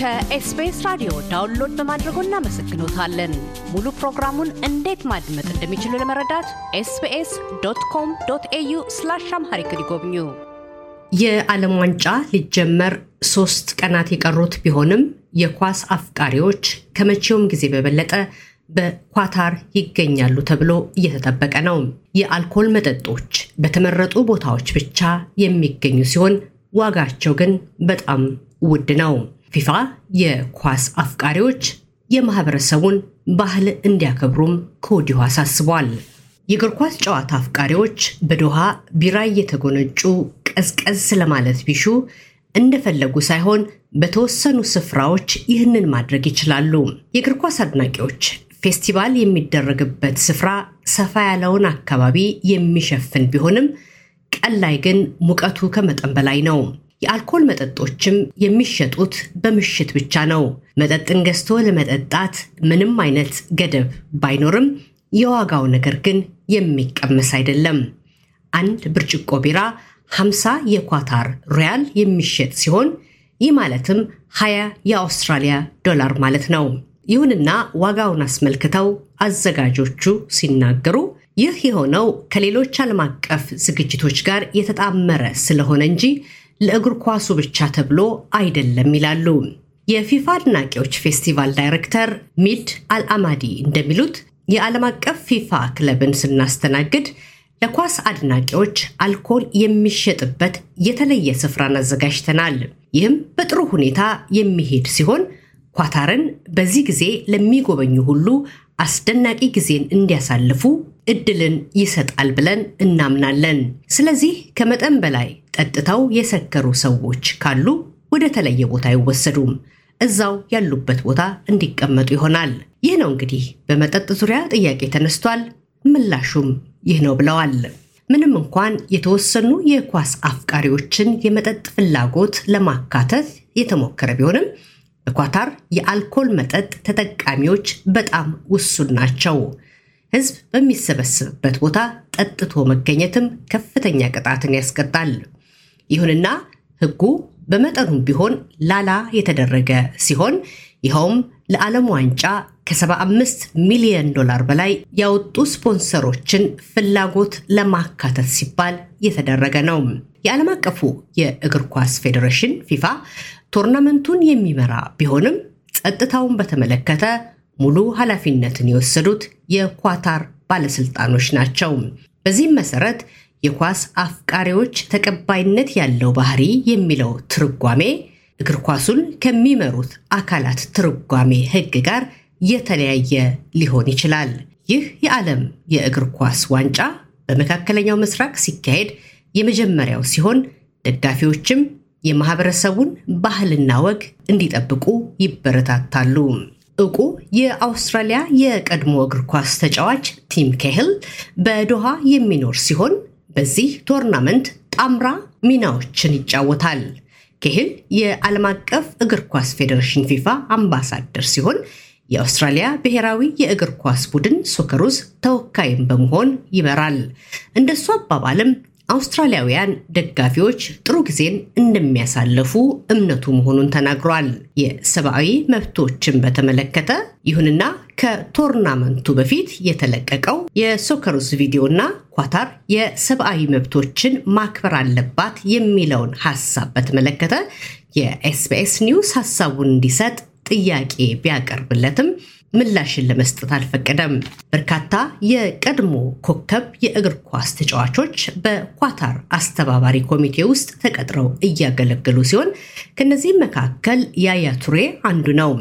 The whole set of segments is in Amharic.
ከ SBS ራዲዮ download በማድረጎ እናመሰግኖታለን። ሙሉ ፕሮግራሙን እንዴት ማድመጥ እንደሚችሉ ለመረዳት SBS dot com dot au slash Amharic ይጎብኙ። የዓለም ዋንጫ ሊጀመር ሶስት ቀናት የቀሩት ቢሆንም የኳስ አፍቃሪዎች ከመቼውም ጊዜ በበለጠ በኳታር ይገኛሉ ተብሎ እየተጠበቀ ነው። የአልኮል መጠጦች በተመረጡ ቦታዎች ብቻ የሚገኙ ሲሆን ዋጋቸው ግን በጣም ውድ ነው። ፊፋ የኳስ አፍቃሪዎች የማህበረሰቡን ባህል እንዲያከብሩም ከወዲሁ አሳስቧል። የእግር ኳስ ጨዋታ አፍቃሪዎች በዶሃ ቢራ እየተጎነጩ ቀዝቀዝ ለማለት ቢሹ እንደፈለጉ ሳይሆን በተወሰኑ ስፍራዎች ይህንን ማድረግ ይችላሉ። የእግር ኳስ አድናቂዎች ፌስቲቫል የሚደረግበት ስፍራ ሰፋ ያለውን አካባቢ የሚሸፍን ቢሆንም ቀን ላይ ግን ሙቀቱ ከመጠን በላይ ነው። የአልኮል መጠጦችም የሚሸጡት በምሽት ብቻ ነው። መጠጥን ገዝቶ ለመጠጣት ምንም አይነት ገደብ ባይኖርም የዋጋው ነገር ግን የሚቀመስ አይደለም። አንድ ብርጭቆ ቢራ 50 የኳታር ሪያል የሚሸጥ ሲሆን ይህ ማለትም 20 የአውስትራሊያ ዶላር ማለት ነው። ይሁንና ዋጋውን አስመልክተው አዘጋጆቹ ሲናገሩ ይህ የሆነው ከሌሎች ዓለም አቀፍ ዝግጅቶች ጋር የተጣመረ ስለሆነ እንጂ ለእግር ኳሱ ብቻ ተብሎ አይደለም ይላሉ። የፊፋ አድናቂዎች ፌስቲቫል ዳይሬክተር ሚድ አልአማዲ እንደሚሉት የዓለም አቀፍ ፊፋ ክለብን ስናስተናግድ ለኳስ አድናቂዎች አልኮል የሚሸጥበት የተለየ ስፍራን አዘጋጅተናል። ይህም በጥሩ ሁኔታ የሚሄድ ሲሆን ኳታርን በዚህ ጊዜ ለሚጎበኙ ሁሉ አስደናቂ ጊዜን እንዲያሳልፉ እድልን ይሰጣል ብለን እናምናለን። ስለዚህ ከመጠን በላይ ጠጥተው የሰከሩ ሰዎች ካሉ ወደ ተለየ ቦታ አይወሰዱም። እዛው ያሉበት ቦታ እንዲቀመጡ ይሆናል። ይህ ነው እንግዲህ በመጠጥ ዙሪያ ጥያቄ ተነስቷል። ምላሹም ይህ ነው ብለዋል። ምንም እንኳን የተወሰኑ የኳስ አፍቃሪዎችን የመጠጥ ፍላጎት ለማካተት የተሞከረ ቢሆንም በኳታር የአልኮል መጠጥ ተጠቃሚዎች በጣም ውሱን ናቸው። ሕዝብ በሚሰበስብበት ቦታ ጠጥቶ መገኘትም ከፍተኛ ቅጣትን ያስቀጣል። ይሁንና ሕጉ በመጠኑም ቢሆን ላላ የተደረገ ሲሆን ይኸውም ለዓለም ዋንጫ ከ75 ሚሊዮን ዶላር በላይ ያወጡ ስፖንሰሮችን ፍላጎት ለማካተት ሲባል የተደረገ ነው። የዓለም አቀፉ የእግር ኳስ ፌዴሬሽን ፊፋ ቶርናመንቱን የሚመራ ቢሆንም ጸጥታውን በተመለከተ ሙሉ ኃላፊነትን የወሰዱት የኳታር ባለስልጣኖች ናቸው። በዚህም መሰረት የኳስ አፍቃሪዎች ተቀባይነት ያለው ባህሪ የሚለው ትርጓሜ እግር ኳሱን ከሚመሩት አካላት ትርጓሜ ሕግ ጋር የተለያየ ሊሆን ይችላል። ይህ የዓለም የእግር ኳስ ዋንጫ በመካከለኛው ምስራቅ ሲካሄድ የመጀመሪያው ሲሆን ደጋፊዎችም የማህበረሰቡን ባህልና ወግ እንዲጠብቁ ይበረታታሉ። እውቁ የአውስትራሊያ የቀድሞ እግር ኳስ ተጫዋች ቲም ኬህል በዶሃ የሚኖር ሲሆን በዚህ ቶርናመንት ጣምራ ሚናዎችን ይጫወታል። ኬህል የዓለም አቀፍ እግር ኳስ ፌዴሬሽን ፊፋ አምባሳደር ሲሆን የአውስትራሊያ ብሔራዊ የእግር ኳስ ቡድን Socceroos ተወካይም በመሆን ይመራል። እንደሱ አባባልም አውስትራሊያውያን ደጋፊዎች ጥሩ ጊዜን እንደሚያሳልፉ እምነቱ መሆኑን ተናግሯል። የሰብአዊ መብቶችን በተመለከተ ይሁንና ከቶርናመንቱ በፊት የተለቀቀው የ Socceroos ቪዲዮና ኳታር የሰብአዊ መብቶችን ማክበር አለባት የሚለውን ሀሳብ በተመለከተ የኤስቢኤስ ኒውስ ሀሳቡን እንዲሰጥ ጥያቄ ቢያቀርብለትም ምላሽን ለመስጠት አልፈቀደም። በርካታ የቀድሞ ኮከብ የእግር ኳስ ተጫዋቾች በኳታር አስተባባሪ ኮሚቴ ውስጥ ተቀጥረው እያገለገሉ ሲሆን ከነዚህም መካከል ያያ አንዱ ነው።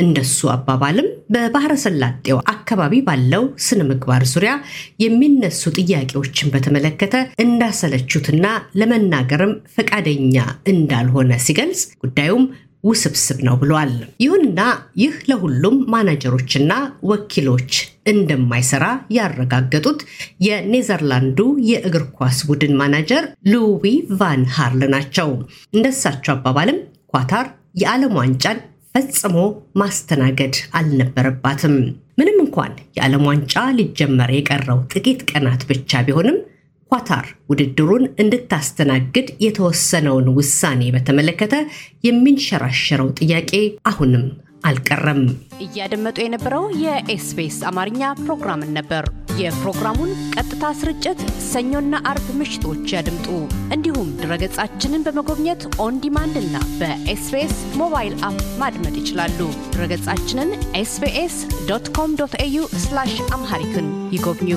እንደሱ አባባልም በባህረ ሰላጤው አካባቢ ባለው ስነ ምግባር ዙሪያ የሚነሱ ጥያቄዎችን በተመለከተ እንዳሰለቹትና ለመናገርም ፈቃደኛ እንዳልሆነ ሲገልጽ ጉዳዩም ውስብስብ ነው ብሏል። ይሁንና ይህ ለሁሉም ማናጀሮችና ወኪሎች እንደማይሰራ ያረጋገጡት የኔዘርላንዱ የእግር ኳስ ቡድን ማናጀር ሉዊ ቫን ሃል ናቸው። እንደሳቸው አባባልም ኳታር የዓለም ዋንጫን ፈጽሞ ማስተናገድ አልነበረባትም። ምንም እንኳን የዓለም ዋንጫ ሊጀመር የቀረው ጥቂት ቀናት ብቻ ቢሆንም ኳታር ውድድሩን እንድታስተናግድ የተወሰነውን ውሳኔ በተመለከተ የሚንሸራሸረው ጥያቄ አሁንም አልቀረም። እያደመጡ የነበረው የ SBS አማርኛ ፕሮግራምን ነበር። የፕሮግራሙን ቀጥታ ስርጭት ሰኞና አርብ ምሽቶች ያድምጡ። እንዲሁም ድረገጻችንን በመጎብኘት on demand እና በ SBS mobile app ማድመጥ ይችላሉ። ድረገጻችንን SBS dot com au Amharic ን ይጎብኙ።